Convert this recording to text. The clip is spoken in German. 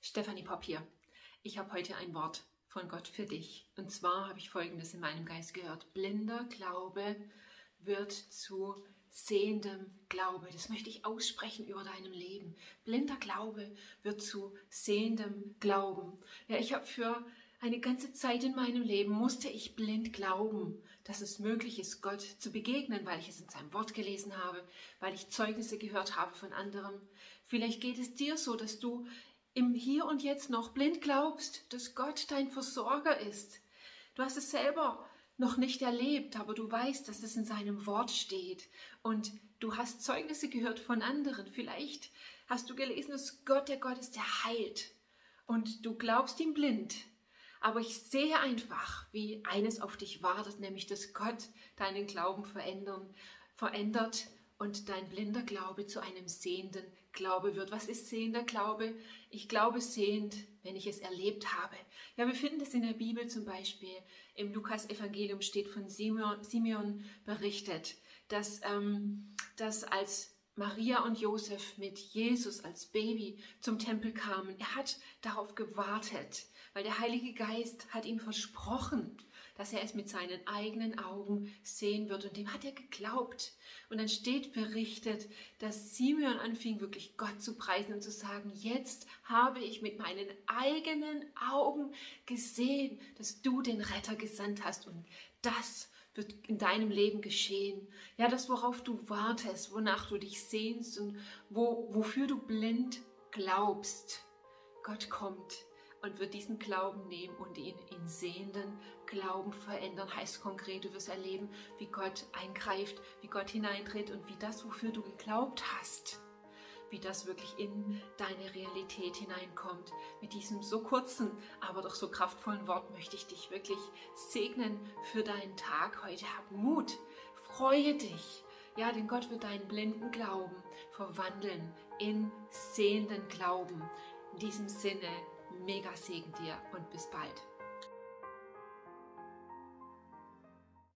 Stefanie Papier. Ich habe heute ein Wort von Gott für dich. Und zwar habe ich Folgendes in meinem Geist gehört. Blinder Glaube wird zu sehendem Glaube. Das möchte ich aussprechen über deinem Leben. Blinder Glaube wird zu sehendem Glauben. Ja, ich habe für eine ganze Zeit in meinem Leben musste ich blind glauben, dass es möglich ist, Gott zu begegnen, weil ich es in seinem Wort gelesen habe, weil ich Zeugnisse gehört habe von anderen. Vielleicht geht es dir so, dass du Hier und Jetzt noch blind glaubst, dass Gott dein Versorger ist. Du hast es selber noch nicht erlebt, aber du weißt, dass es in seinem Wort steht. Und du hast Zeugnisse gehört von anderen. Vielleicht hast du gelesen, dass Gott der Gott ist, der heilt. Und du glaubst ihm blind. Aber ich sehe einfach, wie eines auf dich wartet, nämlich dass Gott deinen Glauben verändern, verändert und dein blinder Glaube zu einem sehenden Glaube wird. Was ist sehender Glaube? Ich glaube sehend, wenn ich es erlebt habe. Ja, wir finden das in der Bibel zum Beispiel. Im Lukas-Evangelium steht von Simeon, Simeon berichtet, dass, ähm, dass als Maria und Josef mit Jesus als Baby zum Tempel kamen, er hat darauf gewartet, weil der Heilige Geist hat ihm versprochen, dass er es mit seinen eigenen Augen sehen wird. Und dem hat er geglaubt. Und dann steht berichtet, dass Simeon anfing, wirklich Gott zu preisen und zu sagen, jetzt habe ich mit meinen eigenen Augen gesehen, dass du den Retter gesandt hast. Und das wird in deinem Leben geschehen. Ja, das, worauf du wartest, wonach du dich sehnst und wo, wofür du blind glaubst. Gott kommt und wird diesen Glauben nehmen und ihn in sehenden Glauben verändern. Heißt konkret, du wirst erleben, wie Gott eingreift, wie Gott hineintritt und wie das, wofür du geglaubt hast, wie das wirklich in deine Realität hineinkommt. Mit diesem so kurzen, aber doch so kraftvollen Wort möchte ich dich wirklich segnen für deinen Tag heute. Hab Mut, freue dich. Ja, denn Gott wird deinen blinden Glauben verwandeln in sehenden Glauben. In diesem Sinne, mega Segen dir und bis bald.